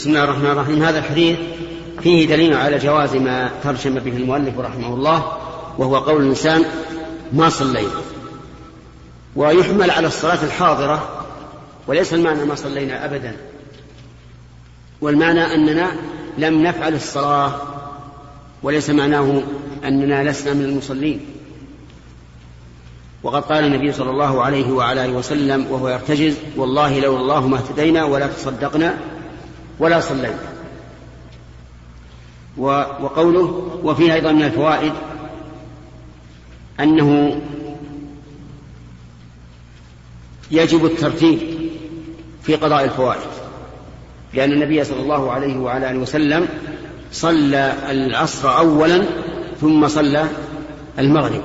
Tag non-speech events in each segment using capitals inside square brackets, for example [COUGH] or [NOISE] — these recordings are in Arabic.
بسم الله الرحمن الرحيم. هذا الحديث فيه دليل على جواز ما ترجم به المؤلف رحمه الله وهو قول الإنسان ما صلينا. ويحمل على الصلاة الحاضرة وليس المعنى ما صلينا أبدا. والمعنى أننا لم نفعل الصلاة وليس معناه أننا لسنا من المصلين. وقد قال النبي صلى الله عليه وعلى آله وسلم وهو يرتجز والله لولا الله ما اهتدينا ولا تصدقنا ولا صلينا وقوله وفيه أيضا من الفوائد أنه يجب الترتيب في قضاء الفوائد لأن النبي صلى الله عليه وعلى آله وسلم صلى العصر اولا ثم صلى المغرب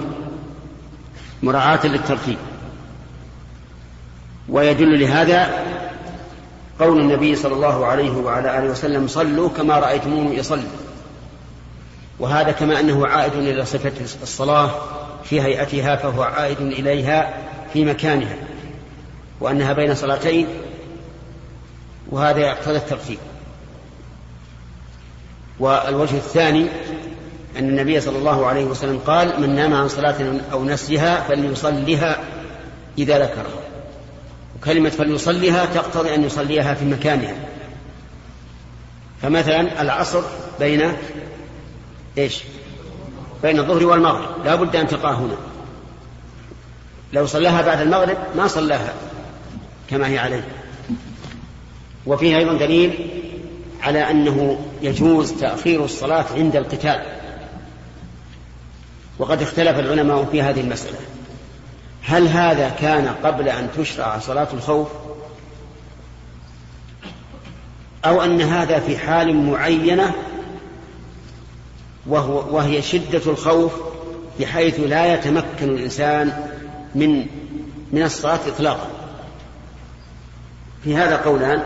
مراعاة للترتيب. ويدل لهذا قول النبي صلى الله عليه وعلى آله وسلم صلوا كما رأيتموني يصلي وهذا كما أنه عائد إلى صفة الصلاة في هيئتها فهو عائد إليها في مكانها وأنها بين صلاتين وهذا يقتضي الترتيب. والوجه الثاني أن النبي صلى الله عليه وسلم قال من نام عن صلاة أو نسيها فليصليها إذا ذكرها وكلمة فليصليها تقتضي أن يصليها في مكانها. فمثلا العصر بين إيش؟ بين الظهر والمغرب. لا بد أن تقع هنا. لو صلاها بعد المغرب ما صلاها كما هي عليه. وفيه أيضا دليل على أنه يجوز تأخير الصلاة عند القتال. وقد اختلف العلماء في هذه المسألة. هل هذا كان قبل أن تشرع صلاة الخوف؟ أو أن هذا في حال معينة وهو وهي شدة الخوف بحيث لا يتمكن الإنسان من من الصلاة إطلاقا. في هذا قولان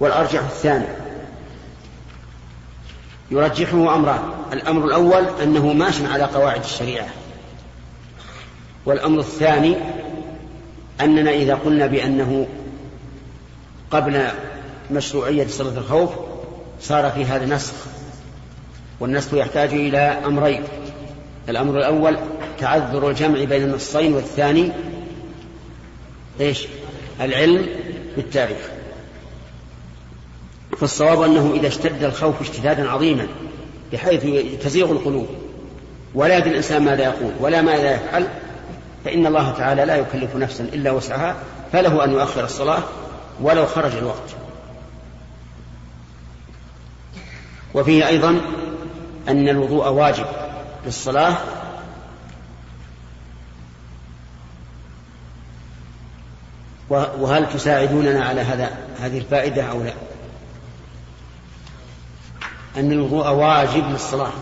والأرجح الثاني. يرجحه أمران. الأمر الأول أنه ماش على قواعد الشريعة. والأمر الثاني أننا إذا قلنا بأنه قبل مشروعية صلاة الخوف صار في هذا نسخ والنسخ يحتاج إلى أمرين. الأمر الأول تعذر الجمع بين النصين والثاني إيش؟ العلم بالتاريخ. فالصواب أنه إذا اشتد الخوف اشتدادا عظيما بحيث تزيغ القلوب ولا يدري الإنسان ماذا يقول ولا ماذا يفعل فإن الله تعالى لا يكلف نفسا إلا وسعها فله أن يؤخر الصلاة ولو خرج الوقت. وفيه أيضا أن الوضوء واجب للصلاة. وهل تساعدوننا على هذا هذه الفائدة أو لا؟ أن الوضوء واجب للصلاة.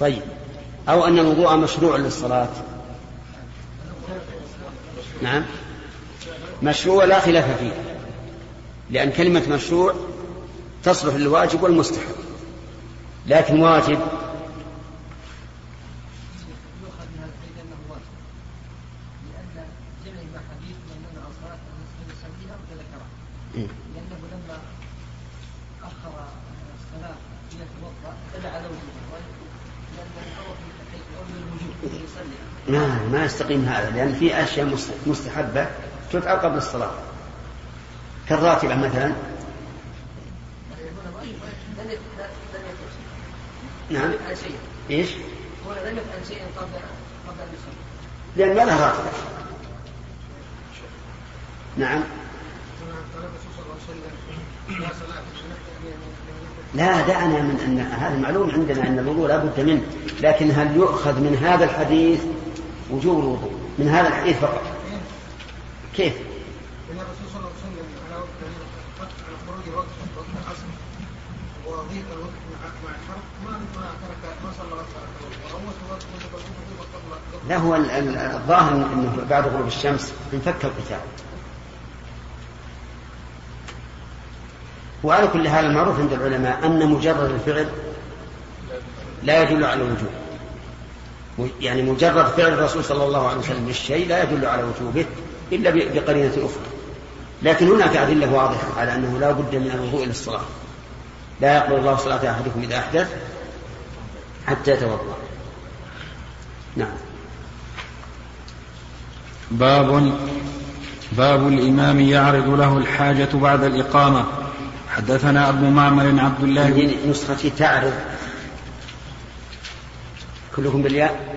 طيب. أو أن الوضوء مشروع للصلاة. نعم. مشروع لا خلاف فيه لأن كلمة مشروع تصلح للواجب والمستحب لكن واجب ما ما يستقيم هذا لأن في أشياء مستحبة تفعل قبل الصلاة كالراتبة مثلا. نعم. إيش؟ هو لم يفعل شيئا قبل قبل لأن ما لها راتبه نعم. لا دعنا من ان هذا معلوم عندنا أن الوضوء لا بد منه لكن هل يؤخذ من هذا الحديث وجوب الوضوء. من هذا الحديث فقط. كيف؟ إن الرسول صلى الله عليه وسلم على خروج وقت العصر وضيق الوقت مع الحرب ما ترك ما صلى لا هو الظاهر إنه بعد غروب الشمس انفك القتال. وعلى كل حال المعروف عند العلماء أن مجرد الفعل لا يدل على الوجوب. يعني مجرد فعل الرسول صلى الله عليه وسلم للشيء لا يدل على وجوبه إلا بقرينة أخرى. لكن هناك أدلة واضحة على أنه لا بد من الوضوء للصلاة لا يقبل الله صلاة أحدكم إذا أحدث حتى يتوضأ. نعم. باب باب الإمام يعرض له الحاجة بعد الإقامة. حدثنا أبو معمر عبد الله نسختي تعرض كلكم بالياء؟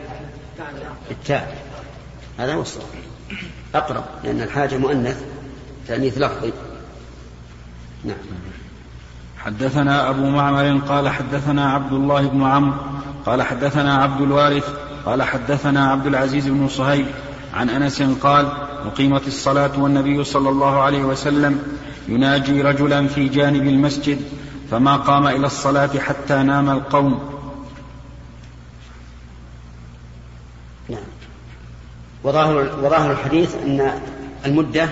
التاء هذا هو الصواب. أقرب لأن الحاجة مؤنث تأنيث لفظي. نعم. حدثنا أبو معمر قال حدثنا عبد الله بن عمرو قال حدثنا عبد الوارث قال حدثنا عبد العزيز بن صهيب عن أنس قال أقيمت الصلاة والنبي صلى الله عليه وسلم يناجي رجلا في جانب المسجد فما قام إلى الصلاة حتى نام القوم. نعم وظاهر, وظاهر الحديث أن المدة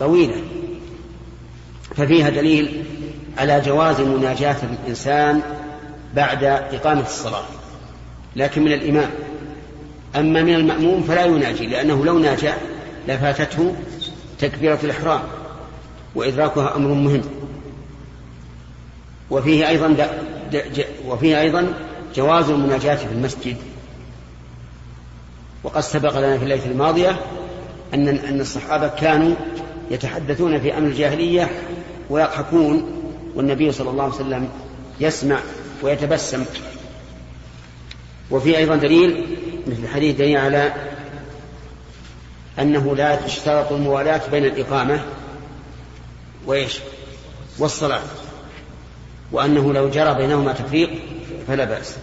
طويلة ففيها دليل على جواز مناجاة الإنسان بعد إقامة الصلاة لكن من الإمام أما من المأموم فلا يناجي لأنه لو ناجى لفاتته تكبيرة الإحرام وإدراكها أمر مهم وفيه أيضا. وفيه أيضا جواز المناجاة في المسجد وقد سبق لنا في الليلة الماضية أن أن الصحابة كانوا يتحدثون في أمر الجاهلية ويضحكون والنبي صلى الله عليه وسلم يسمع ويتبسم. وفي أيضا دليل مثل الحديث دليل على أنه لا تشترط الموالاة بين الإقامة وإيش؟ والصلاة. وأنه لو جرى بينهما تفريق فلا بأس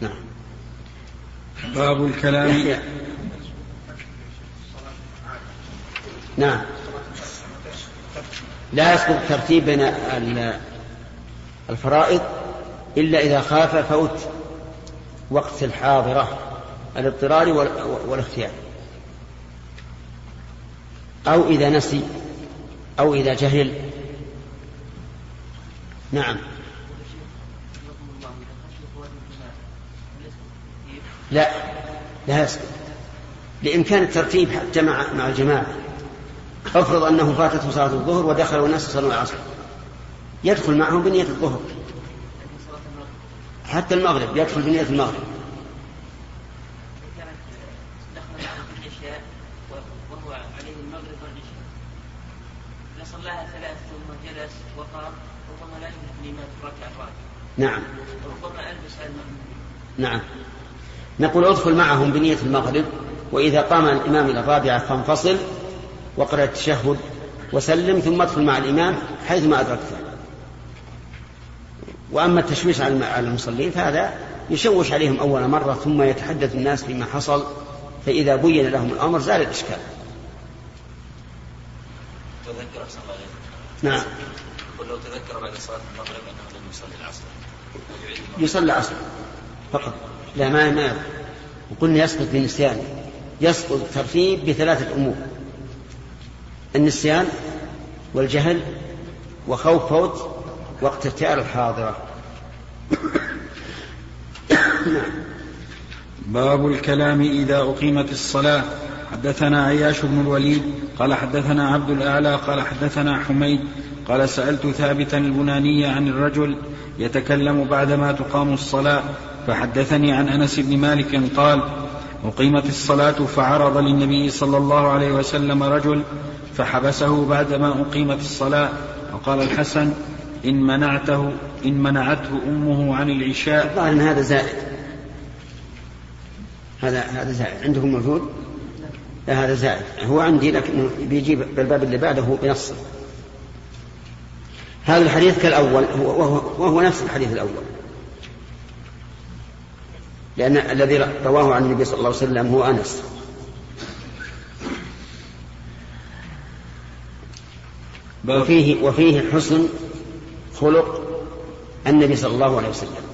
نعم باب الكلام. نعم. لا يسقط الترتيب بين الفرائض إلا إذا خاف فوت وقت الحاضرة الاضطرار والاختيار. أو إذا نسي أو إذا جهل. نعم. لا لا يسقط لإمكان الترتيب حتى مع مع الجماعة. افرض أنه فاتته صلاة الظهر ودخل والناس صلوا العصر. يدخل معهم بنية الظهر. حتى المغرب يدخل بنية المغرب وهو عليه المغرب والعشاء صلاها ثلاث ثم جلس وقام ربما لا يملك الإمام في الركعة الرابعة نعم ربما ألبس نعم نقول ادخل معهم بنية المغرب وإذا قام الإمام إلى الرابعة فانفصل وقرأ التشهد وسلم ثم ادخل مع الإمام حيثما أدركته. وأما التشويش على المصلين فهذا يشوش عليهم أول مرة ثم يتحدث الناس فيما حصل فإذا بين لهم الأمر زال الإشكال. تذكر أحسن الله نعم. لو تذكر بعد صلاة المغرب أنه لم يصلي العصر. يصلي العصر فقط. لا ما ما وقلنا يسقط بنسيانه يسقط الترتيب بثلاثة أمور النسيان والجهل وخوف فوت وقت ارتيال الحاضرة. [COUGHS] باب الكلام إذا أقيمت الصلاة. حدثنا عياش بن الوليد قال حدثنا عبد الأعلى قال حدثنا حميد قال سألت ثابتا البناني عن الرجل يتكلم بعدما تقام الصلاة. فحدثني عن أنس بن مالك قال أقيمت الصلاة فعرض للنبي صلى الله عليه وسلم رجل فحبسه بعدما أقيمت الصلاة وقال الحسن إن منعته إن منعته أمه عن العشاء. الظاهر أن هذا زائد. هذا هذا زائد. عندكم موجود؟ لا هذا زائد. هو عندي لكنه بيجيب بالباب اللي بعده بنصه. هذا الحديث كالأول وهو, وهو نفس الحديث الأول. لأن الذي رواه عن النبي صلى الله عليه وسلم هو أنس. وفيه وفيه حسن خلق النبي صلى الله عليه وسلم.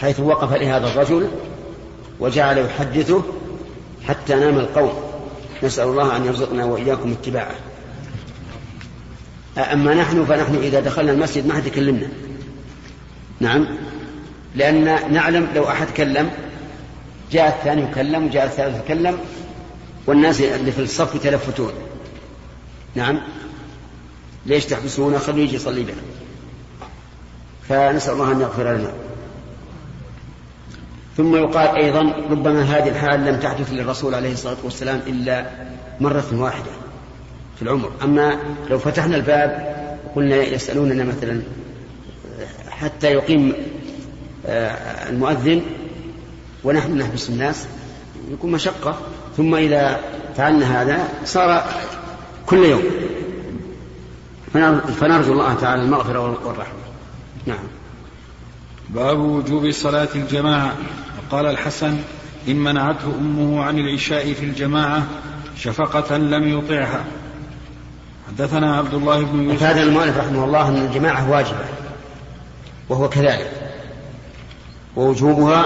حيث وقف لهذا الرجل وجعل يحدثه حتى نام القوم. نسأل الله أن يرزقنا وإياكم اتباعه. أما نحن فنحن إذا دخلنا المسجد ما حد يكلمنا. نعم. لأن نعلم لو أحد كلم جاء الثاني يكلم وجاء الثالث يتكلم والناس اللي في الصف يتلفتون. نعم. ليش تحبسونه خليه يجي يصلي بنا. فنسأل الله أن يغفر لنا. ثم يقال أيضا ربما هذه الحال لم تحدث للرسول عليه الصلاة والسلام إلا مرة واحدة في العمر. أما لو فتحنا الباب وقلنا يسألوننا مثلا حتى يقيم المؤذن ونحن نحبس الناس يكون مشقة. ثم إذا فعلنا هذا صار كل يوم. فنرجو الله تعالى المغفرة والرحمة. نعم. باب وجوب صلاة الجماعة. وقال الحسن إن منعته أمه عن العشاء في الجماعة شفقة لم يطعها. حدثنا عبد الله بن يوسف. هذا المؤلف رحمه الله أن الجماعة واجبة وهو كذلك. ووجوبها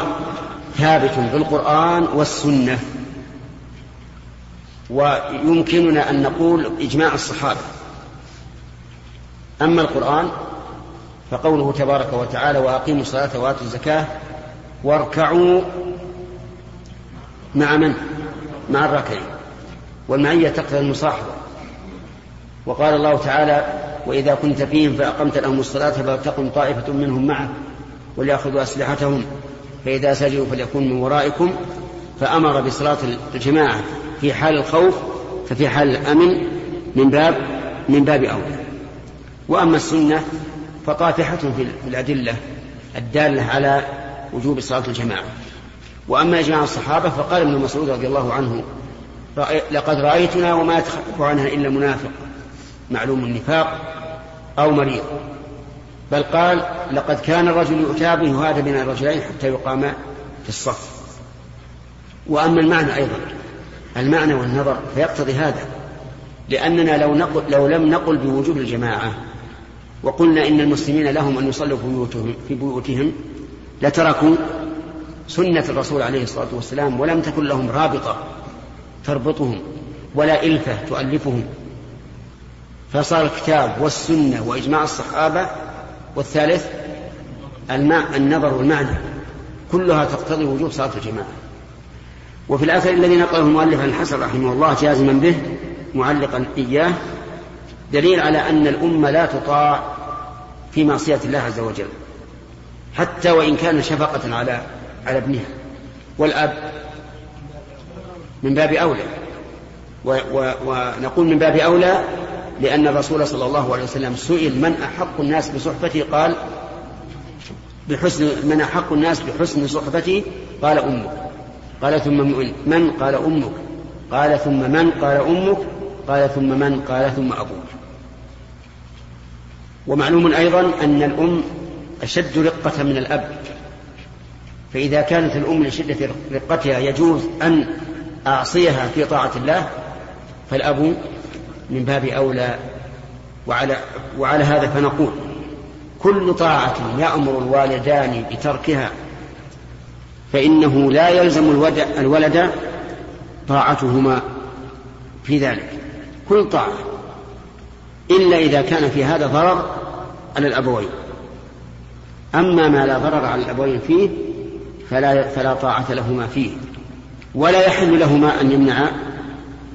ثابت بالقرآن والسنة. ويمكننا أن نقول إجماع الصحابة. أما القرآن فقوله تبارك وتعالى وأقيموا الصلاة وآتوا الزكاة واركعوا مع من؟ مع الراكعين. والمعية تقتضي المصاحبة. وقال الله تعالى وإذا كنت فيهم فأقمت لهم الصلاة فلتقم طائفة منهم معك. وليأخذوا أسلحتهم فإذا سجدوا فليكون من ورائكم. فأمر بصلاة الجماعة في حال الخوف ففي حال الأمن من باب من باب أولى. وأما السنة فطافحة في الأدلة الدالة على وجوب صلاة الجماعة. وأما إجماع الصحابة فقال ابن مسعود رضي الله عنه لقد رأيتنا وما يتخلف عنها إلا منافق معلوم النفاق أو مريض. بل قال لقد كان الرجل يؤتى به هذا بين الرجلين حتى يقام في الصف. وأما المعنى أيضا المعنى والنظر فيقتضي هذا لأننا لو, نقل لو لم نقل بوجوب الجماعة وقلنا إن المسلمين لهم أن يصلوا في بيوتهم, في بيوتهم لتركوا سنة الرسول عليه الصلاة والسلام ولم تكن لهم رابطة تربطهم ولا إلفة تؤلفهم. فصار الكتاب والسنة وإجماع الصحابة والثالث الماء النظر والمعنى كلها تقتضي وجوب صلاة الجماعة. وفي الأثر الذي نقله المؤلف عن الحسن رحمه الله جازما به معلقا إياه دليل على أن الأمة لا تطاع في معصية الله عز وجل حتى وإن كان شفقة على على ابنها. والأب من باب أولى. ونقول من باب أولى لأن الرسول صلى الله عليه وسلم سئل من أحق الناس بصحبتي؟ قال بحسن من أحق الناس بحسن صحبتي؟ قال أمك. قال ثم من قال أمك. قال ثم من؟ قال أمك. قال ثم من؟ قال ثم أبوك. ومعلوم أيضا أن الأم أشد رقة من الأب. فإذا كانت الأم لشدة رقتها يجوز أن أعصيها في طاعة الله فالأب من باب أولى وعلى, وعلى هذا فنقول كل طاعة يأمر الوالدان بتركها فإنه لا يلزم الولد طاعتهما في ذلك. كل طاعة إلا إذا كان في هذا ضرر على الأبوين. أما ما لا ضرر على الأبوين فيه فلا, فلا طاعة لهما فيه ولا يحل لهما أن يمنع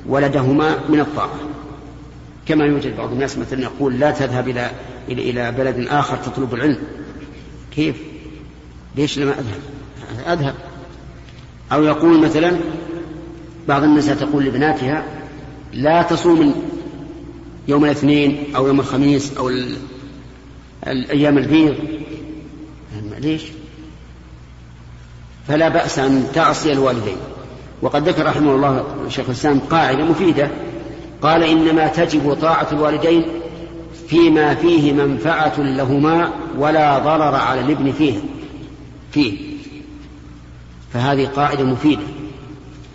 ولدهما من الطاعة. كما يوجد بعض الناس مثلا يقول لا تذهب إلى إلى بلد آخر تطلب العلم كيف؟ ليش لما أذهب؟ أذهب أو يقول مثلا بعض النساء تقول لبناتها لا تصوم يوم الاثنين أو يوم الخميس أو الأيام البيض ليش؟ فلا بأس أن تعصي الوالدين وقد ذكر رحمه الله شيخ الإسلام قاعدة مفيدة قال إنما تجب طاعة الوالدين فيما فيه منفعة لهما ولا ضرر على الابن فيه. فيه. فهذه قاعدة مفيدة.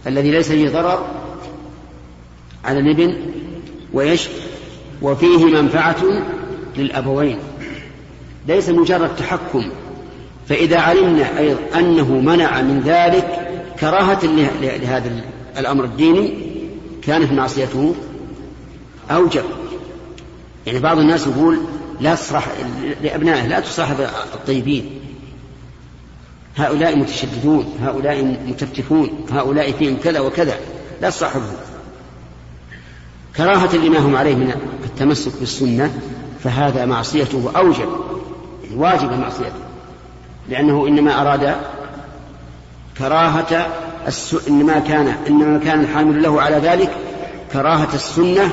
الذي ليس فيه ضرر على الابن ويش وفيه منفعة للأبوين. ليس مجرد تحكم. فإذا علمنا أيضا أنه منع من ذلك كراهة لهذا الأمر الديني كانت معصيته أوجب. يعني بعض الناس يقول لا تصرح لأبنائه لا تصاحب الطيبين. هؤلاء متشددون هؤلاء متفتفون هؤلاء فيهم كذا وكذا لا تصاحبهم كراهة لما هم عليه من التمسك بالسنة فهذا معصيته أوجب. واجب معصيته. لأنه إنما أراد كراهة الس... إنما كان إنما كان الحامل له على ذلك كراهة السنة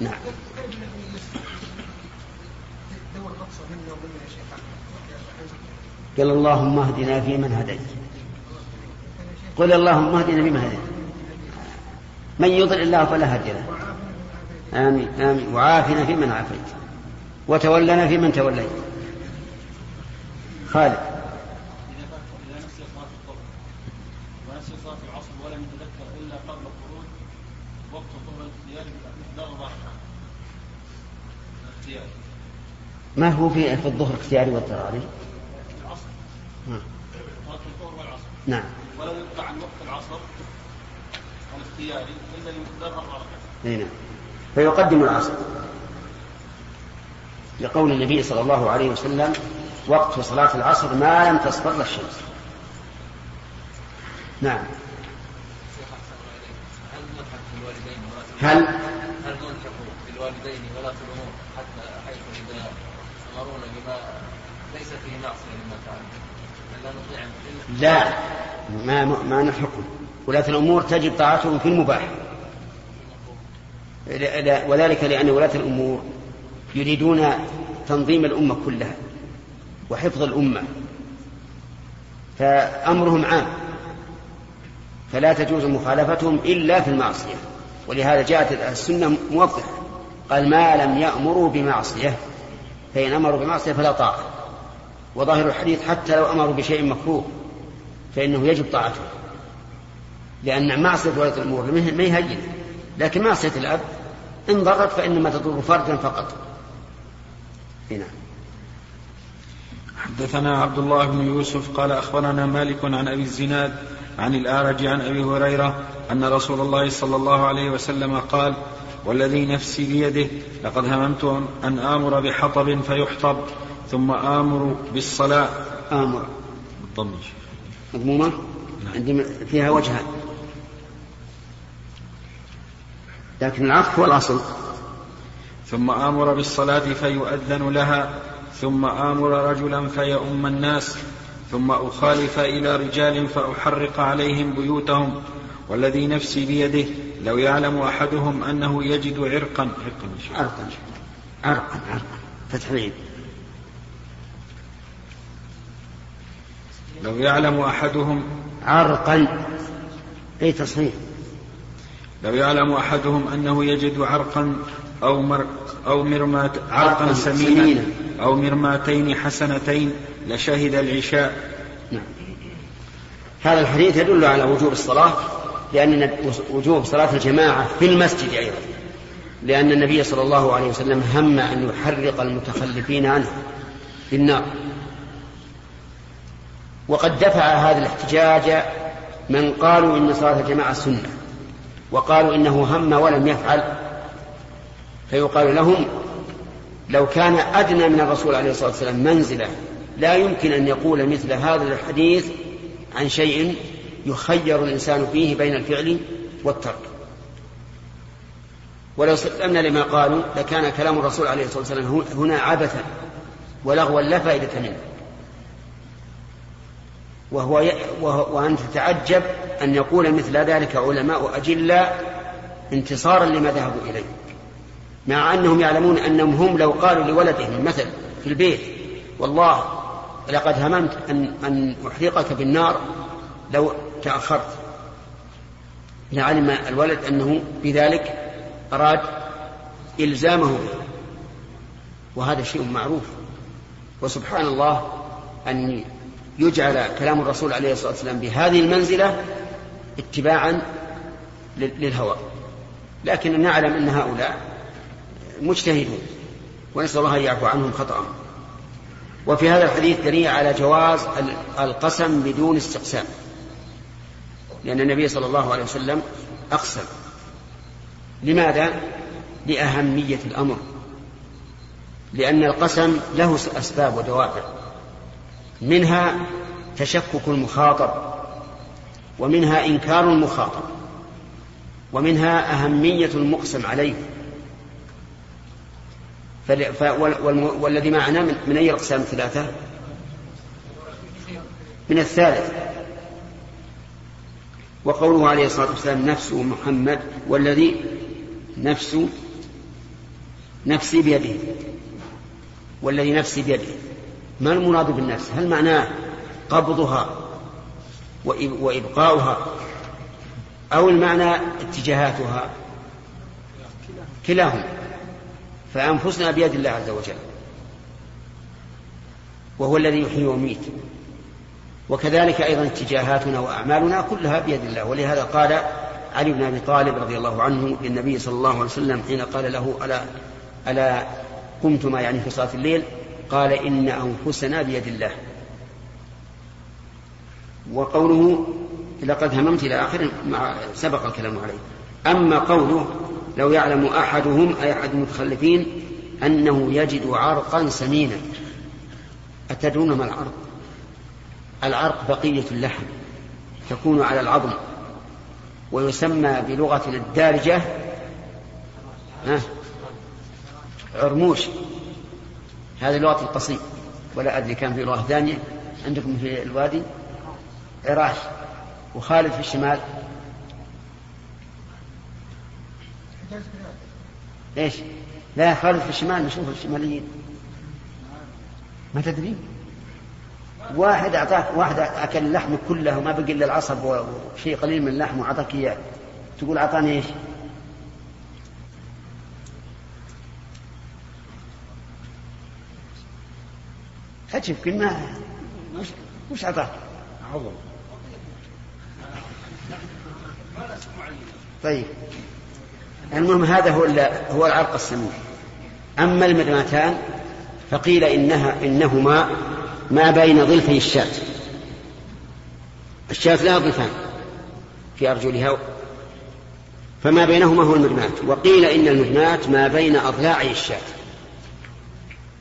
نعم. قال اللهم اهدنا فيمن هديت. قل اللهم اهدنا فيمن هديت. من يضل الله فلا هادي له. آمين آمين. وعافنا فيمن عافيت. وتولنا فيمن توليت. خالد. ما هو في في الظهر اختياري واضطراري؟ العصر نعم. الظهر والعصر نعم ولو يقطع عن وقت العصر الاختياري إلا لمقدار أربع ركعات نعم. فيقدم العصر لقول النبي صلى الله عليه وسلم وقت صلاة العصر ما لم تصفر الشمس. نعم. هل هل ننفق بالوالدين ولا الأمور حتى حيث اذا امرونا بما ليس فيه معصيه لما فعل لا ما ما نلحقهم ولاة الأمور تجب طاعتهم في المباح. وذلك لأن ولاة الأمور يريدون تنظيم الأمة كلها وحفظ الأمة. فأمرهم عام. فلا تجوز مخالفتهم إلا في المعصية. ولهذا جاءت السنة موضحة. قال ما لم يأمروا بمعصية. فإن أمروا بمعصية فلا طاعة. وظاهر الحديث حتى لو أمروا بشيء مكروه فإنه يجب طاعته. لأن معصية ولاة الأمور ما هي هينة. لكن معصية الأب إن ضرت فإنما تضر فردا فقط. هنا. حدثنا عبد الله بن يوسف قال أخبرنا مالك عن أبي الزناد عن الأعرج عن أبي هريرة أن رسول الله صلى الله عليه وسلم قال والذي نفسي بيده لقد هممت أن آمر بحطب فيحطب. ثم آمر بالصلاة. آمر. بالضم مضمومة؟ نعم. عندي فيها وجهان لكن العطف هو الأصل. ثم آمر بالصلاة فيؤذن لها ثم آمر رجلا فيؤم الناس ثم أخالف إلى رجال فأحرق عليهم بيوتهم والذي نفسي بيده لو يعلم أحدهم أنه يجد عرقا. عرقا عرقا. عرقا عرقا. فتح العين لو يعلم أحدهم عرقا أي تصحيح. لو يعلم أحدهم أنه يجد عرقا أو مر أو مرمات عرقا سمينا أو مرماتين حسنتين لشهد العشاء. نعم. هذا الحديث يدل على وجوب الصلاة لأن وجوب صلاة الجماعة في المسجد أيضا. لأن النبي صلى الله عليه وسلم هم أن يحرق المتخلفين عنه بالنار وقد دفع هذا الاحتجاج من قالوا إن صلاة الجماعة سنة وقالوا إنه هم ولم يفعل فيقال لهم لو كان أدنى من الرسول عليه الصلاة والسلام منزلة لا يمكن أن يقول مثل هذا الحديث عن شيء يخير الإنسان فيه بين الفعل والترك. ولو سلمنا لما قالوا لكان كلام الرسول عليه الصلاة والسلام هنا عبثا ولغوا لا فائدة منه. وهو, ي... وهو وأن تتعجب أن يقول مثل ذلك علماء أجلاء انتصارا لما ذهبوا إليه. مع أنهم يعلمون أنهم هم لو قالوا لولدهم مثل في البيت والله لقد هممت أن, أن أحرقك بالنار لو تأخرت. لعلم الولد أنه بذلك أراد إلزامه به. وهذا شيء معروف. وسبحان الله أن يجعل كلام الرسول عليه الصلاة والسلام بهذه المنزلة اتباعا للهوى. لكن نعلم أن هؤلاء مجتهدون ونسأل الله أن يعفو عنهم خطأ وفي هذا الحديث دليل على جواز القسم بدون استقسام. لأن النبي صلى الله عليه وسلم أقسم. لماذا؟ لأهمية الأمر. لأن القسم له أسباب ودوافع. منها تشكك المخاطب ومنها إنكار المخاطب ومنها أهمية المقسم عليه. والذي معنا من, أي الأقسام الثلاثة من الثالث. وقوله عليه الصلاة والسلام نفس محمد والذي نفس نفسي بيده والذي نفسي بيده. ما المراد بالنفس؟ هل معناه قبضها وإبقاؤها أو المعنى اتجاهاتها؟ كلاهما. فأنفسنا بيد الله عز وجل. وهو الذي يحيي ويميت. وكذلك أيضا اتجاهاتنا وأعمالنا كلها بيد الله. ولهذا قال علي بن أبي طالب رضي الله عنه للنبي صلى الله عليه وسلم حين قال له ألا ألا قمتما يعني في صلاة الليل؟ قال إن أنفسنا بيد الله. وقوله لقد هممت إلى آخره مع سبق الكلام عليه. أما قوله لو يعلم أحدهم أي أحد المتخلفين أنه يجد عرقا سمينا. أتدرون ما العرق؟ العرق بقية اللحم. تكون على العظم. ويسمى بلغة الدارجة عرموش. هذه لغة القصيم ولا أدري كان في لغة ثانية عندكم في الوادي عراش وخالد في الشمال إيش؟ لا خالد في الشمال نشوف الشماليين ما تدري؟ واحد أعطاك واحد أكل اللحم كله وما بقي إلا العصب وشيء قليل من اللحم وأعطاك إياه تقول أعطاني إيش؟ اكشف كلمة وش وش اعطاك؟ عظم. طيب. المهم هذا هو هو العرق السمين. أما المدمتان فقيل إنها إنهما ما بين ظلفي الشاة. الشاة لها ظلفان في أرجلها. فما بينهما هو المدمات. وقيل إن المدمات ما بين أضلاعي الشاة.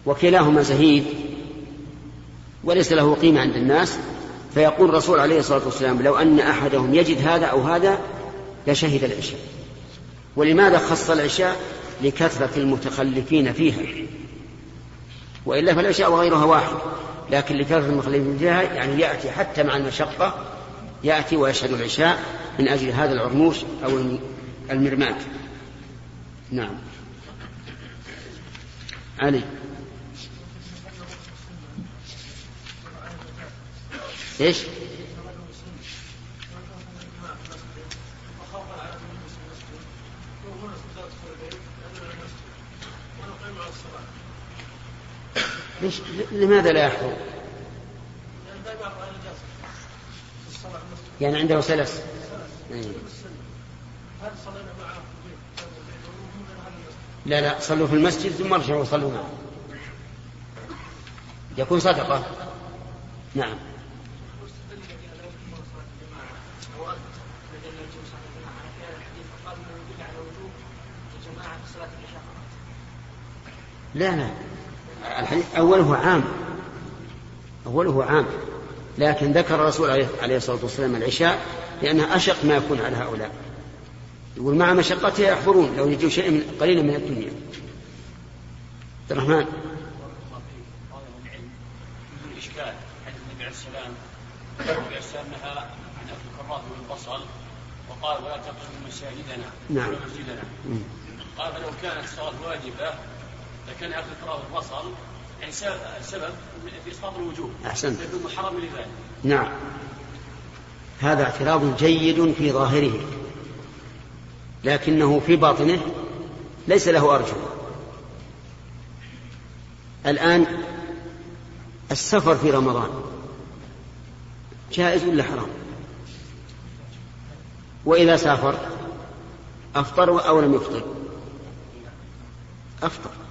وكلاهما زهيد. وليس له قيمة عند الناس فيقول الرسول عليه الصلاة والسلام لو أن أحدهم يجد هذا أو هذا لشهد العشاء. ولماذا خص العشاء؟ لكثرة المتخلفين فيها. وإلا فالعشاء وغيرها واحد لكن لكثرة المتخلفين فيها يعني يأتي حتى مع المشقة يأتي ويشهد العشاء من أجل هذا العرموش أو المرمات نعم. علي. إيش؟ ليش لماذا لا يحضر؟ يعني عنده سلس لا لا صلوا في المسجد ثم ارجعوا وصلوا معه. يكون صدقة. نعم. لا لا. الحديث أوله عام. أوله عام. لكن ذكر الرسول عليه الصلاة والسلام العشاء لأنها أشق ما يكون على هؤلاء. يقول مع مشقتها يحفرون لو يجوا شيء من قليلا من الدنيا. عبد الرحمن. الإشكال. حديث النبي عليه السلام. النبي عليه السلام نهى عن الكراث والبصل وقال ولا تقتلوا مساجدنا نعم. مسجدنا. قال فلو كانت الصلاة واجبة لكان أكل الكراث والبصل يعني سبب في إسقاط الوجوب أحسنت. يكون محرم لذلك. نعم. هذا اعتراض جيد في ظاهره. لكنه في باطنه ليس له أرجو. الآن السفر في رمضان جائز ولا حرام؟ وإذا سافر أفطر أو لم يفطر؟ أفطر.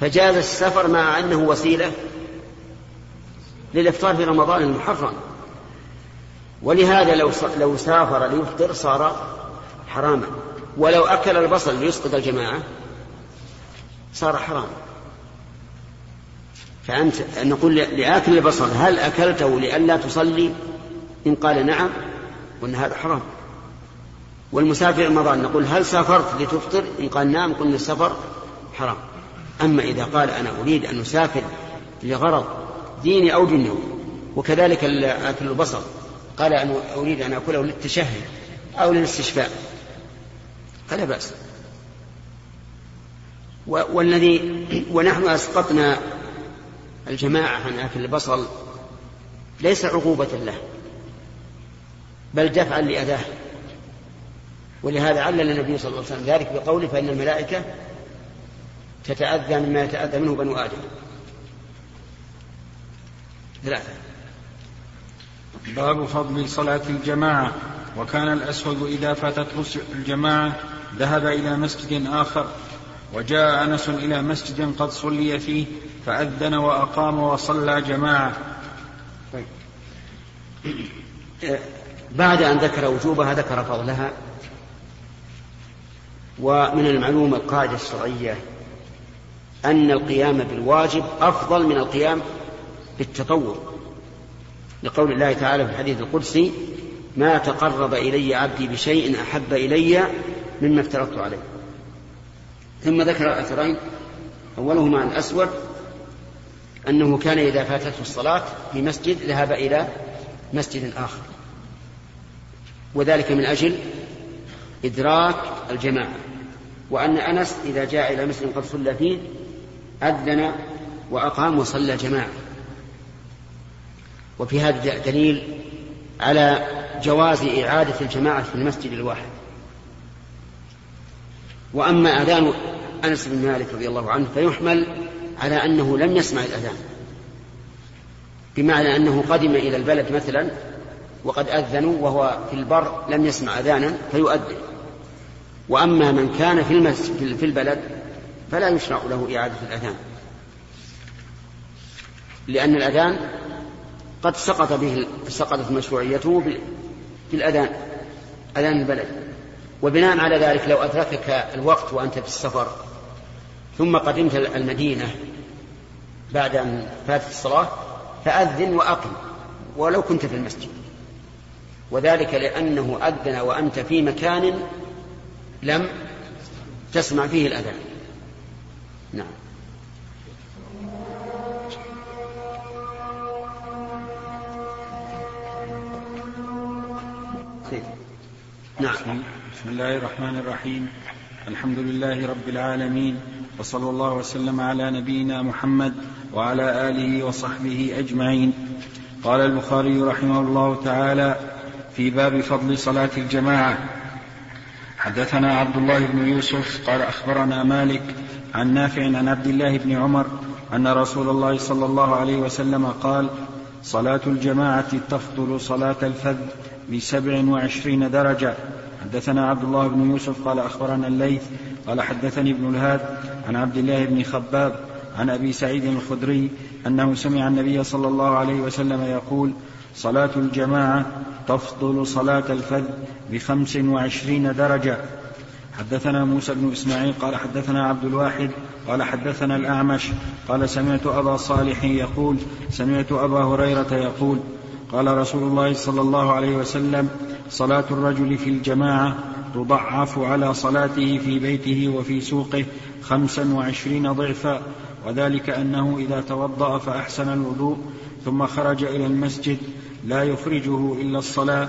فجاز السفر مع أنه وسيلة للإفطار في رمضان المحرم. ولهذا لو لو سافر ليفطر صار حراما. ولو أكل البصل ليسقط الجماعة صار حراما. فأنت نقول لآكل البصل هل أكلته لئلا تصلي؟ إن قال نعم قلنا هذا حرام. والمسافر رمضان نقول هل سافرت لتفطر؟ إن قال نعم قلنا السفر حرام. أما إذا قال أنا أريد أن أسافر لغرض ديني أو دنيوي وكذلك أكل البصل قال أنا أريد أن أكله للتشهي أو للاستشفاء فلا بأس. والذي [CLEARS THROAT] ونحن أسقطنا الجماعة عن أكل البصل ليس عقوبة له بل دفعا لأذاه. ولهذا علل النبي صلى الله عليه وسلم ذلك بقوله فإن الملائكة تتأذى مما يتأذى منه بنو آدم. ثلاثة. باب فضل صلاة الجماعة. وكان الأسود إذا فاتته الجماعة ذهب إلى مسجد آخر وجاء أنس إلى مسجد قد صلي فيه فأذن وأقام وصلى جماعة. طيب. بعد أن ذكر وجوبها ذكر فضلها ومن المعلومة القاعدة الشرعية أن القيام بالواجب أفضل من القيام بالتطوع. لقول الله تعالى في الحديث القدسي ما تقرب إلي عبدي بشيء أحب إلي مما افترضت عليه. ثم ذكر الأثرين أولهما الأسود أنه كان إذا فاتته الصلاة في مسجد ذهب إلى مسجد آخر. وذلك من أجل إدراك الجماعة. وأن أنس إذا جاء إلى مسجد قد صلى فيه أذن وأقام وصلى جماعة. وفي هذا دليل على جواز إعادة الجماعة في المسجد الواحد. وأما أذان أنس بن مالك رضي الله عنه فيحمل على أنه لم يسمع الأذان. بمعنى أنه قدم إلى البلد مثلا وقد أذنوا وهو في البر لم يسمع أذانا فيؤذن. وأما من كان في المسجد في البلد فلا يشرع له إعادة الأذان. لأن الأذان قد سقط به سقطت مشروعيته بالأذان أذان البلد. وبناء على ذلك لو أدركك الوقت وأنت في السفر ثم قدمت المدينة بعد أن فاتت الصلاة فأذن وأقم ولو كنت في المسجد. وذلك لأنه أذن وأنت في مكان لم تسمع فيه الأذان. نعم. نعم. بسم الله الرحمن الرحيم. الحمد لله رب العالمين وصلى الله وسلم على نبينا محمد وعلى آله وصحبه أجمعين. قال البخاري رحمه الله تعالى في باب فضل صلاة الجماعة حدثنا عبد الله بن يوسف قال أخبرنا مالك عن نافع عن عبد الله بن عمر أن رسول الله صلى الله عليه وسلم قال صلاة الجماعة تفضل صلاة الفذ بسبع وعشرين درجة. حدثنا عبد الله بن يوسف قال أخبرنا الليث قال حدثني ابن الهاد عن عبد الله بن خباب عن أبي سعيد الخدري أنه سمع النبي صلى الله عليه وسلم يقول صلاة الجماعة تفضل صلاة الفذ بخمس وعشرين درجة. حدثنا موسى بن إسماعيل قال حدثنا عبد الواحد قال حدثنا الأعمش قال سمعت أبا صالح يقول سمعت أبا هريرة يقول قال رسول الله صلى الله عليه وسلم صلاة الرجل في الجماعة تضعف على صلاته في بيته وفي سوقه خمسا وعشرين ضعفا وذلك أنه إذا توضأ فأحسن الوضوء ثم خرج إلى المسجد لا يخرجه إلا الصلاة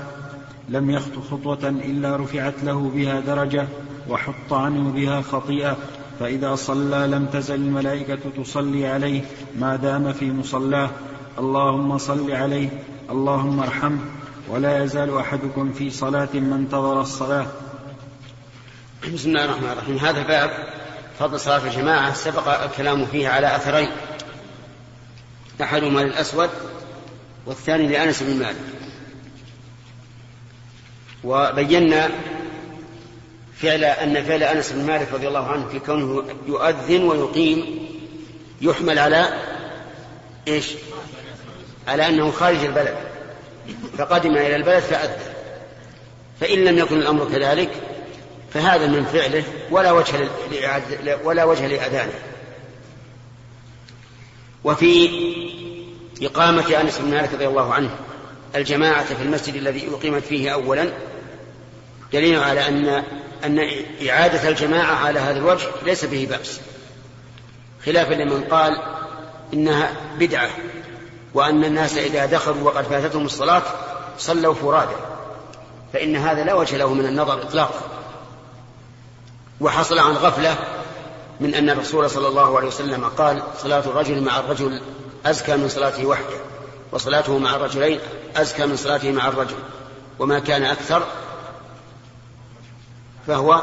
لم يخط خطوة إلا رفعت له بها درجة وحط عنه بها خطيئة فإذا صلى لم تزل الملائكة تصلي عليه ما دام في مصلاه. اللهم صل عليه اللهم ارحمه. ولا يزال أحدكم في صلاة ما انتظر الصلاة. بسم الله الرحمن الرحيم. هذا باب فضل صلاة الجماعة. سبق الكلام فيه على أثرين. أحدهما للأسود والثاني لأنس بن مالك. وبينا فعل أن فعل أنس بن مالك رضي الله عنه في كونه يؤذن ويقيم يحمل على إيش؟ على أنه خارج البلد. فقدم إلى البلد فأذن. فإن لم يكن الأمر كذلك فهذا من فعله ولا وجه ولا وجه لأذانه. وفي إقامة أنس بن مالك رضي الله عنه الجماعة في المسجد الذي أقيمت فيه أولا دليل على أن أن إعادة الجماعة على هذا الوجه ليس به بأس. خلافا لمن قال إنها بدعة وأن الناس إذا دخلوا وقد فاتتهم الصلاة صلوا فرادى فإن هذا لا وجه له من النظر إطلاقا. وحصل عن غفلة من أن الرسول صلى الله عليه وسلم قال صلاة الرجل مع الرجل أزكى من صلاته وحده وصلاته مع الرجلين أزكى من صلاته مع الرجل وما كان أكثر فهو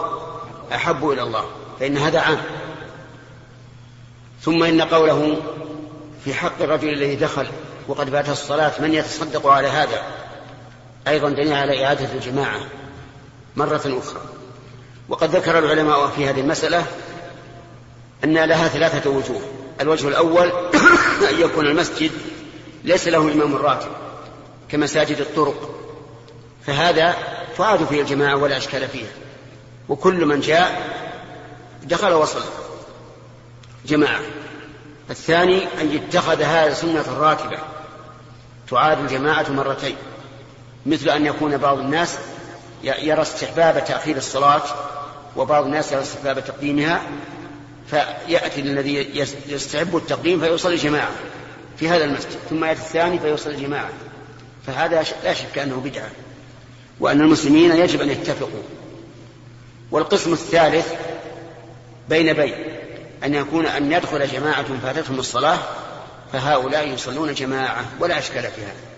أحب إلى الله فإن هذا عام. ثم إن قوله في حق الرجل الذي دخل وقد فات الصلاة من يتصدق على هذا؟ أيضا دليل على إعادة الجماعة مرة أخرى. وقد ذكر العلماء في هذه المسألة أن لها ثلاثة وجوه. الوجه الأول [COUGHS] أن يكون المسجد ليس له إمام راتب كمساجد الطرق فهذا تعاد فيه الجماعة ولا أشكال فيها. وكل من جاء دخل وصل. جماعة. الثاني أن يتخذ هذا سنة راتبة تعاد الجماعة مرتين. مثل أن يكون بعض الناس يرى استحباب تأخير الصلاة وبعض الناس يرى استحباب تقديمها فيأتي الذي يستحب التقديم فيصلي جماعة في هذا المسجد. ثم يأتي الثاني فيصلي جماعة. فهذا لا شك أنه بدعة. وأن المسلمين يجب أن يتفقوا. والقسم الثالث بين بين أن يكون أن يدخل جماعة فاتتهم الصلاة فهؤلاء يصلون جماعة ولا أشكال في هذا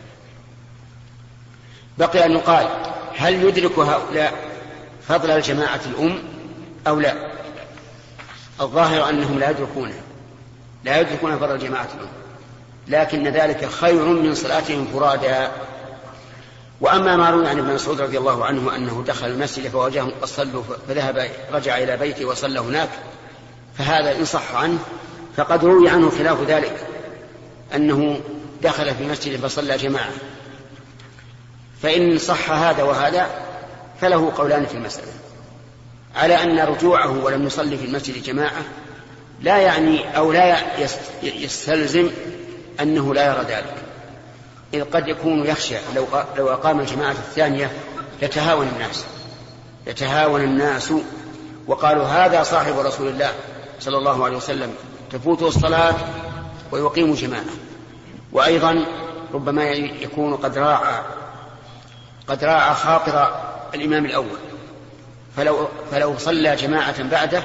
بقي أن يقال هل يدرك هؤلاء فضل الجماعة الأم أو لا؟ الظاهر أنهم لا يدركونه لا يدركون فضل جماعة الأم لكن ذلك خير من صلاتهم فرادا وأما ما روي عن ابن مسعود رضي الله عنه أنه دخل المسجد فوجدهم قد صلوا فذهب رجع إلى بيته وصلى هناك فهذا إن صح عنه فقد روي عنه خلاف ذلك أنه دخل في مسجد فصلى جماعة فإن صح هذا وهذا فله قولان في المسألة على أن رجوعه ولم يصلي في المسجد جماعة لا يعني أو لا يستلزم أنه لا يرى ذلك. إذ قد يكون يخشى لو لو أقام الجماعة الثانية يتهاون الناس. يتهاون الناس وقالوا هذا صاحب رسول الله صلى الله عليه وسلم. تفوته الصلاة ويقيم جماعة وأيضا ربما يكون قد راعى قد راعى خاطر الإمام الأول. فلو فلو صلى جماعة بعده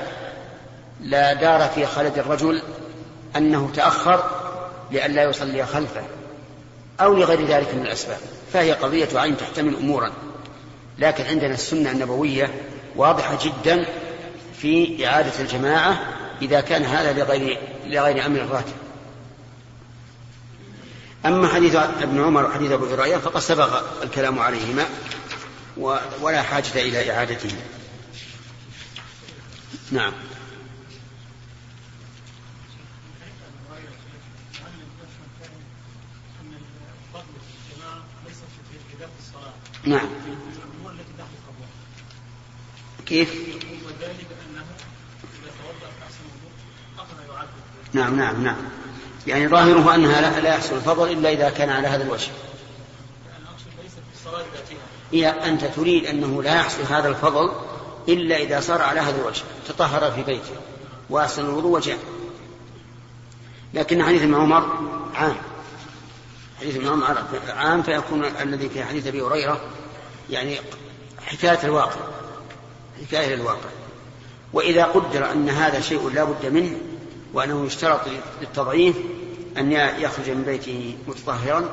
لا دار في خلد الرجل أنه تأخر لئلا يصلي خلفه. أو لغير ذلك من الأسباب. فهي قضية عين تحتمل أمورا. لكن عندنا السنة النبوية واضحة جدا في إعادة الجماعة إذا كان هذا لغير لغير أمر الراتب. أما حديث ابن عمر وحديث أبو هريرة فقد سبق الكلام عليهما ولا حاجة إلى إعادته نعم. نعم. كيف؟ في احسن الوضوء يعد نعم نعم نعم. يعني ظاهره أنها لا, لا يحصل الفضل إلا إذا كان على هذا الوجه. هي أنت تريد أنه لا يحصل هذا الفضل إلا إذا صار على هذا الوجه. تطهر في بيته. وأحسن الوضوء وجاء لكن حديث ابن عمر عام. حديث ابن عمر عام فيكون الذي في حديث أبي هريرة يعني حكاية الواقع حكاية الواقع وإذا قدر أن هذا شيء لا بد منه وأنه يشترط للتضعيف أن يخرج من بيته متطهرا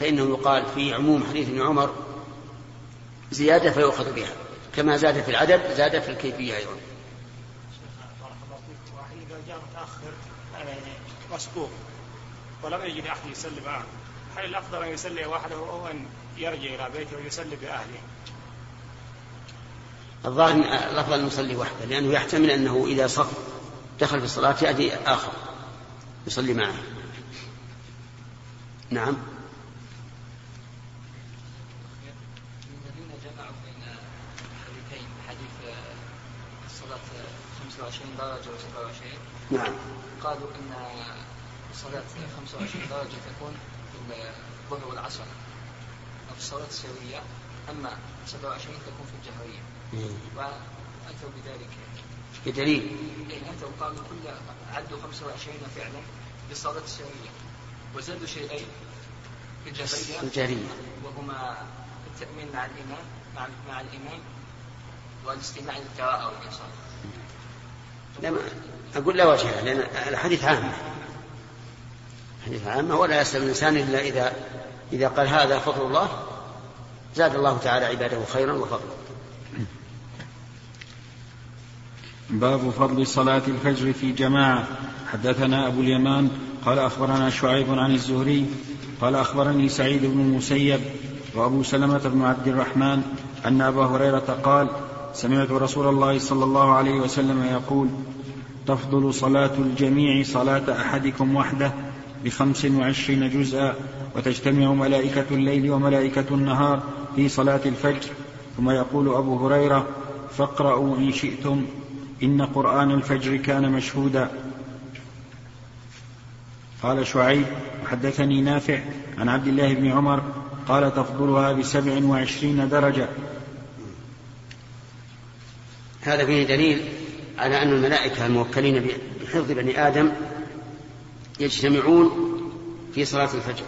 فإنه يقال في عموم حديث ابن عمر زيادة فيؤخذ بها. كما زاد في العدد زاد في الكيفية أيضا. متأخر مسبوق ولم يجد أحد يسلم معه هل الأفضل أن يصلي وحده أو أن يرجع إلى بيته ويصلي بأهله؟ الظاهر الأفضل أن يصلي وحده لأنه يحتمل أنه إذا صف دخل في الصلاة يأتي آخر يصلي معه. نعم. الصلاة 25 درجة و27 نعم قالوا إن صلاة 25 درجة تكون في الظهر والعصر الصلاة السرية أما 27 تكون في الجهرية. وأتوا بذلك. بدليل إيه أتوا قالوا كل عدوا 25 فعلا في الصلاة السرية وزادوا شيئين في الجهرية الجهرية. وهما التأمين مع الإمام مع مع الإمام والاستماع للقراءة والإنصات. لا أقول لا وجه لأن الحديث عام. حديث عامة ولا يسأل الإنسان إلا إذا إذا قال هذا فضل الله زاد الله تعالى عباده خيرا وفضلا. باب فضل صلاة الفجر في جماعة. حدثنا أبو اليمان قال أخبرنا شعيب عن الزهري قال أخبرني سعيد بن المسيب وأبو سلمة بن عبد الرحمن أن أبا هريرة قال سمعت رسول الله صلى الله عليه وسلم يقول تفضل صلاة الجميع صلاة أحدكم وحده بخمس وعشرين جزءا وتجتمع ملائكة الليل وملائكة النهار في صلاة الفجر. ثم يقول أبو هريرة فاقرأوا إن شئتم إن قرآن الفجر كان مشهودا. قال شعيب حدثني نافع عن عبد الله بن عمر قال تفضلها بسبع وعشرين درجة. هذا فيه دليل على أن الملائكة الموكلين بحفظ بني آدم يجتمعون في صلاة الفجر.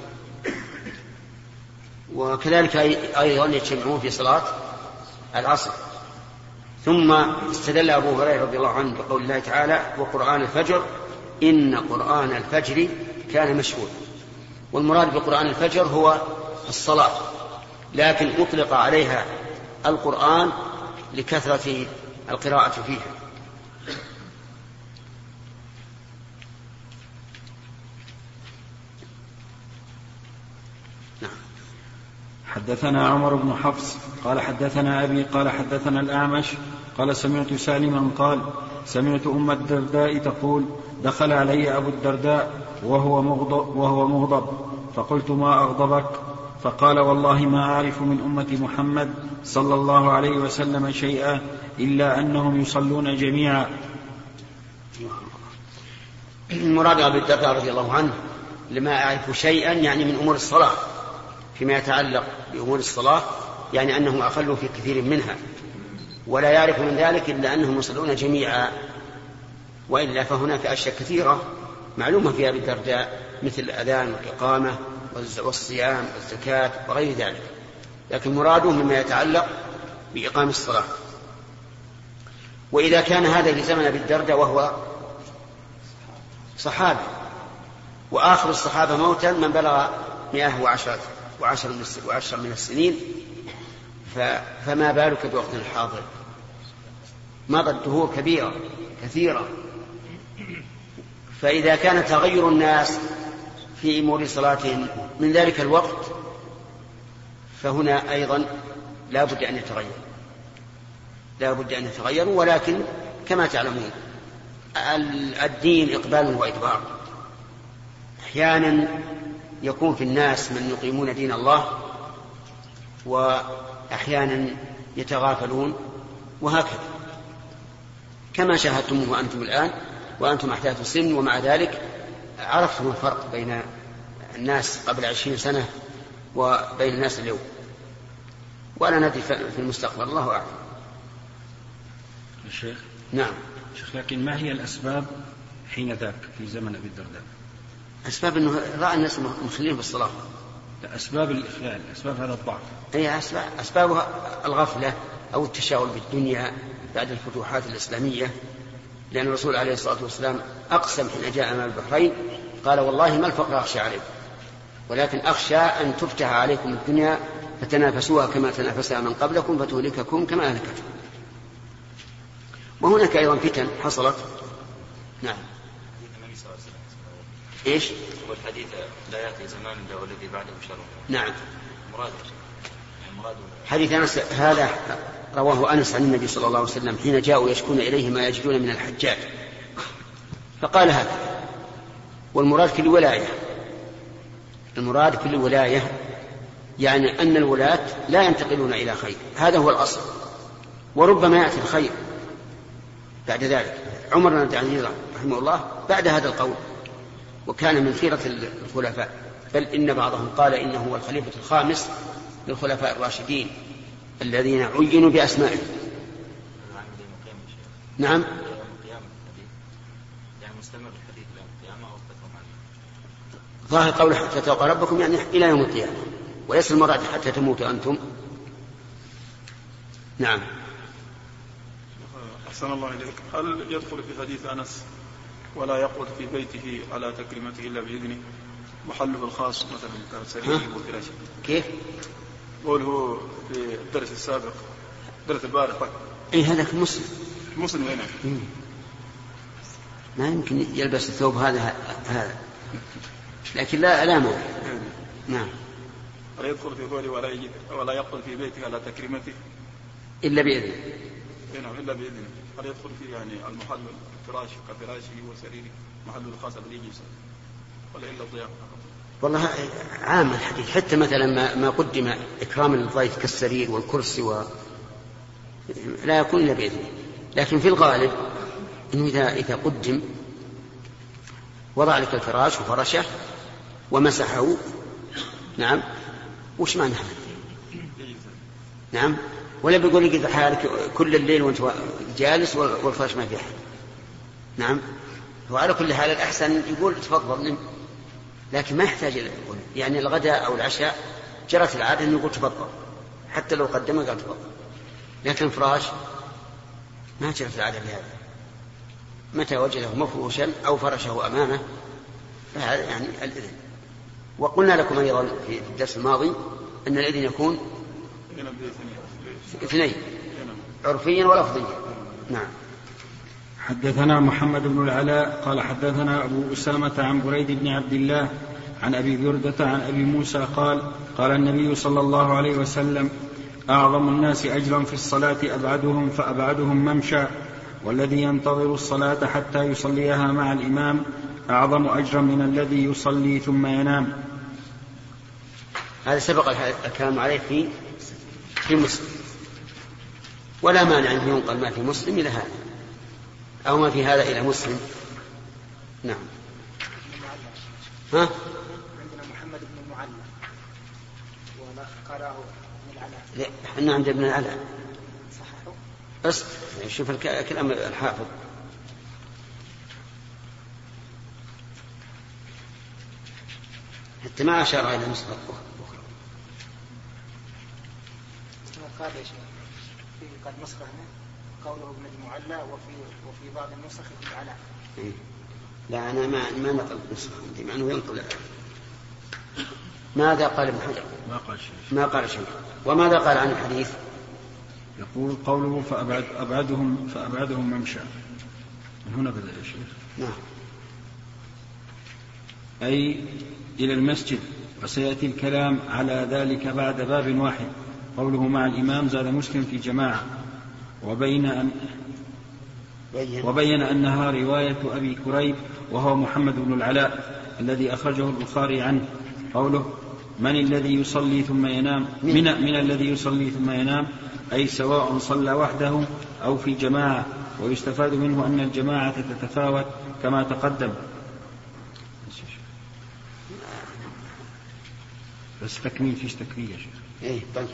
وكذلك أيضا يجتمعون في صلاة العصر. ثم استدل أبو هريرة رضي الله عنه بقول الله تعالى وقرآن الفجر إن قرآن الفجر كان مشهودا والمراد بقرآن الفجر هو الصلاة لكن أطلق عليها القرآن لكثرة القراءة فيها. حدثنا عمر بن حفص قال حدثنا أبي قال حدثنا الأعمش قال سمعت سالما قال سمعت أم الدرداء تقول دخل علي أبو الدرداء وهو مغضب, وهو مغضب فقلت ما أغضبك؟ فقال والله ما أعرف من أمة محمد صلى الله عليه وسلم شيئا إلا أنهم يصلون جميعا. المراد أبي الدرداء رضي الله عنه لما أعرف شيئا يعني من أمور الصلاة. فيما يتعلق بأمور الصلاة يعني أنهم أقلوا في كثير منها. ولا يعرف من ذلك إلا أنهم يصلون جميعا. وإلا فهناك أشياء كثيرة معلومة في أبي الدرداء مثل الأذان والإقامة والصيام والزكاة وغير ذلك. لكن مراده مما يتعلق بإقام الصلاة. وإذا كان هذا في زمن أبي الدرداء وهو صحابي. وآخر الصحابة موتا من بلغ مئة وعشرة. وعشر من, وعشر من السنين فما بالك بوقت الحاضر؟ مضت دهور كبيرة كثيرة. فإذا كان تغير الناس في أمور صلاتهم من ذلك الوقت فهنا أيضا لا بد أن يتغير. لا بد أن يتغيروا ولكن كما تعلمون الدين إقبال وإدبار. أحيانا يكون في الناس من يقيمون دين الله وأحيانا يتغافلون وهكذا. كما شاهدتموه أنتم الآن وأنتم أحداث السن ومع ذلك عرفتم الفرق بين الناس قبل عشرين سنة وبين الناس اليوم. ولا ندري في المستقبل الله أعلم. الشيخ نعم. شيخ لكن ما هي الأسباب حين ذاك في زمن أبي الدرداء؟ أسباب أنه رأى الناس مخلين بالصلاة. أسباب الإخلال أسباب هذا الضعف. أي أسباب أسبابها الغفلة أو التشاؤم بالدنيا بعد الفتوحات الإسلامية. لأن الرسول عليه الصلاة والسلام أقسم حين جاء من البحرين قال والله ما الفقر أخشى عليكم ولكن أخشى أن تفتح عليكم الدنيا فتنافسوها كما تنافسها من قبلكم فتهلككم كما أهلكتكم. وهناك أيضا فتن حصلت. نعم. إيش؟ والحديث لا يأتي زمان إلا والذي بعده شر. نعم. مراد مراد حديث أنس هذا رواه أنس عن النبي صلى الله عليه وسلم حين جاءوا يشكون إليه ما يجدون من الحجاج. فقال هذا والمراد في الولاية. المراد في الولاية يعني أن الولاة لا ينتقلون إلى خير. هذا هو الأصل. وربما يأتي الخير بعد ذلك. عمر بن عبد العزيز رحمه الله بعد هذا القول. وكان من خيرة الخلفاء. بل إن بعضهم قال إنه هو الخليفة الخامس للخلفاء الراشدين الذين عينوا بأسمائهم نعم. ظاهر قول حتى تلقى ربكم يعني إلى يوم القيامة. وليس المراد حتى تموتوا أنتم. نعم. أحسن الله إليك. هل يدخل في حديث أنس ولا يقعد في بيته على تكريمته إلا بإذنه. محله الخاص مثلا وفراشه كيف؟ قوله في الدرس السابق درس البارح اي هذا مسلم مسلم هنا. ما يمكن يلبس الثوب هذا هذا. لكن لا لا مانع نعم. ولا يدخل في قوله ولا يجد ولا يقتل في بيته على تكريمته. إلا بإذنه. نعم إلا بإذنه. هل يدخل فيه يعني المحل الفراش كفراشه وسريره محل الخاص الذي يجلس ولا إلا الضيافه والله عام الحديث. حتى مثلا ما, ما قدم إكرام الضيف كالسرير والكرسي و لا يكون إلا بإذنه. لكن في الغالب إنه اذا إذا قدم وضع لك الفراش وفرشه ومسحه. نعم. وش معنى هذا؟ نعم. ولا بيقول لك حالك كل الليل وأنت جالس والفرش ما في أحد. نعم. وعلى كل حال الأحسن يقول تفضل نم. لكن ما يحتاج إلى يعني الغداء أو العشاء جرت العادة إنه يقول تفضل. حتى لو قدم قال تفضل. لكن الفراش ما جرت العادة بهذا متى وجده مفروشا أو فرشه أمامه فهذا يعني الإذن. وقلنا لكم أيضا في الدرس الماضي أن الإذن يكون اثنين عرفيا ولفظيا نعم. حدثنا محمد بن العلاء قال حدثنا أبو أسامة عن بريد بن عبد الله عن أبي بردة عن أبي موسى قال قال النبي صلى الله عليه وسلم أعظم الناس أجرا في الصلاة أبعدهم فأبعدهم ممشى والذي ينتظر الصلاة حتى يصليها مع الإمام أعظم أجرا من الذي يصلي ثم ينام. هذا سبق الكلام عليه في في مسلم. ولا مانع أن ينقل ما في مسلم إلى هذا أو ما في هذا إلى مسلم. نعم. ها؟ عندنا محمد بن المعلى. وقرأه ابن العلاء لا إحنا عند ابن العلاء صححه؟ بس شوف الكلام الحافظ. حتى ما أشار إلى نسخة أخرى قال يا شيخ. في قد نسخة هنا قوله ابن المعلى وفي وفي بعض النسخ ابن العلاء إيه. لا أنا ما ما نقل نسخة عندي مع أنه ينقل. ماذا قال ابن حجر؟ ما قال شيء ما قال شيء وماذا قال عن الحديث؟ يقول قوله فأبعد أبعدهم فأبعدهم ممشى. من هنا بدأ يا شيخ. نعم. أي إلى المسجد وسيأتي الكلام على ذلك بعد باب واحد. قوله مع الإمام زاد مسلم في جماعة. وبين أن وبين أنها رواية أبي كريب وهو محمد بن العلاء الذي أخرجه البخاري عنه. قوله من الذي يصلي ثم ينام من, من الذي يصلي ثم ينام؟ أي سواء صلى وحده أو في جماعة. ويستفاد منه أن الجماعة تتفاوت كما تقدم. بس تكميل فيش تكميل يا شيخ. إيه طيب.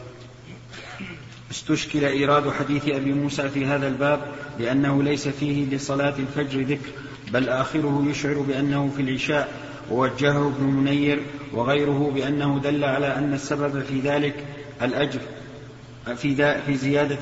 استشكل إيراد حديث أبي موسى في هذا الباب لأنه ليس فيه لصلاة الفجر ذكر بل آخره يشعر بأنه في العشاء ووجهه ابن منير وغيره بأنه دل على أن السبب في ذلك الأجر في, في زيادة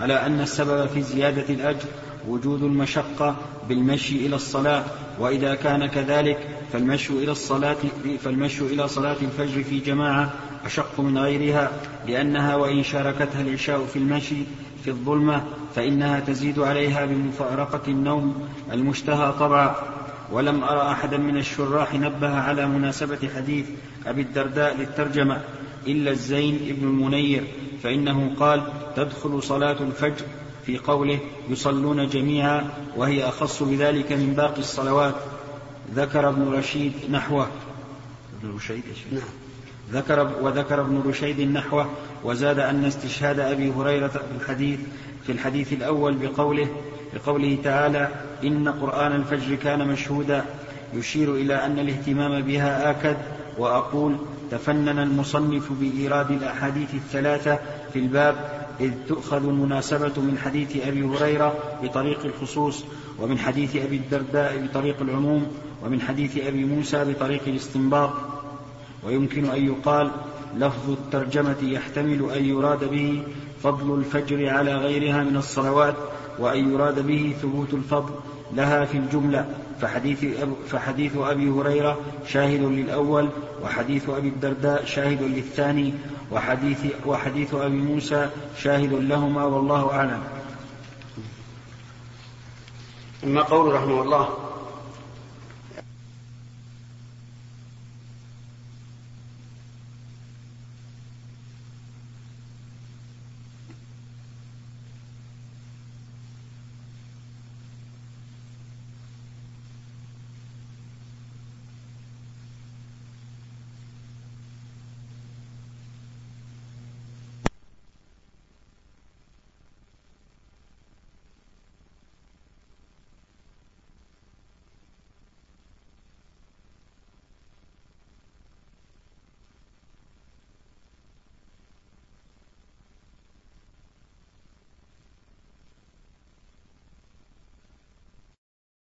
على أن السبب في زيادة الأجر وجود المشقة بالمشي إلى الصلاة وإذا كان كذلك فالمشي إلى الصلاة فالمشي إلى صلاة الفجر في جماعة أشق من غيرها لأنها وإن شاركتها العشاء في المشي في الظلمة فإنها تزيد عليها بمفارقة النوم المشتهى طبعا. ولم أرى أحدا من الشراح نبه على مناسبة حديث أبي الدرداء للترجمة إلا الزين ابن المنير فإنه قال تدخل صلاة الفجر في قوله يصلون جميعا وهي أخص بذلك من باقي الصلوات ذكر ابن رشيد نحوه. ابن رشيد نعم. ذكر وذكر ابن رشيد نحوه وزاد أن استشهاد أبي هريرة في الحديث في الحديث الأول بقوله بقوله تعالى إن قرآن الفجر كان مشهودا يشير إلى أن الاهتمام بها آكد وأقول تفنن المصنف بإيراد الأحاديث الثلاثة في الباب إذ تؤخذ المناسبة من حديث أبي هريرة بطريق الخصوص ومن حديث أبي الدرداء بطريق العموم ومن حديث أبي موسى بطريق الاستنباط. ويمكن أن يقال لفظ الترجمة يحتمل أن يراد به فضل الفجر على غيرها من الصلوات وأن يراد به ثبوت الفضل لها في الجملة. فحديث, فحديث أبي هريرة شاهد للأول وحديث أبي الدرداء شاهد للثاني. وحديث, وحديث أبي موسى شاهد لهما والله أعلم. أما قول رحمه الله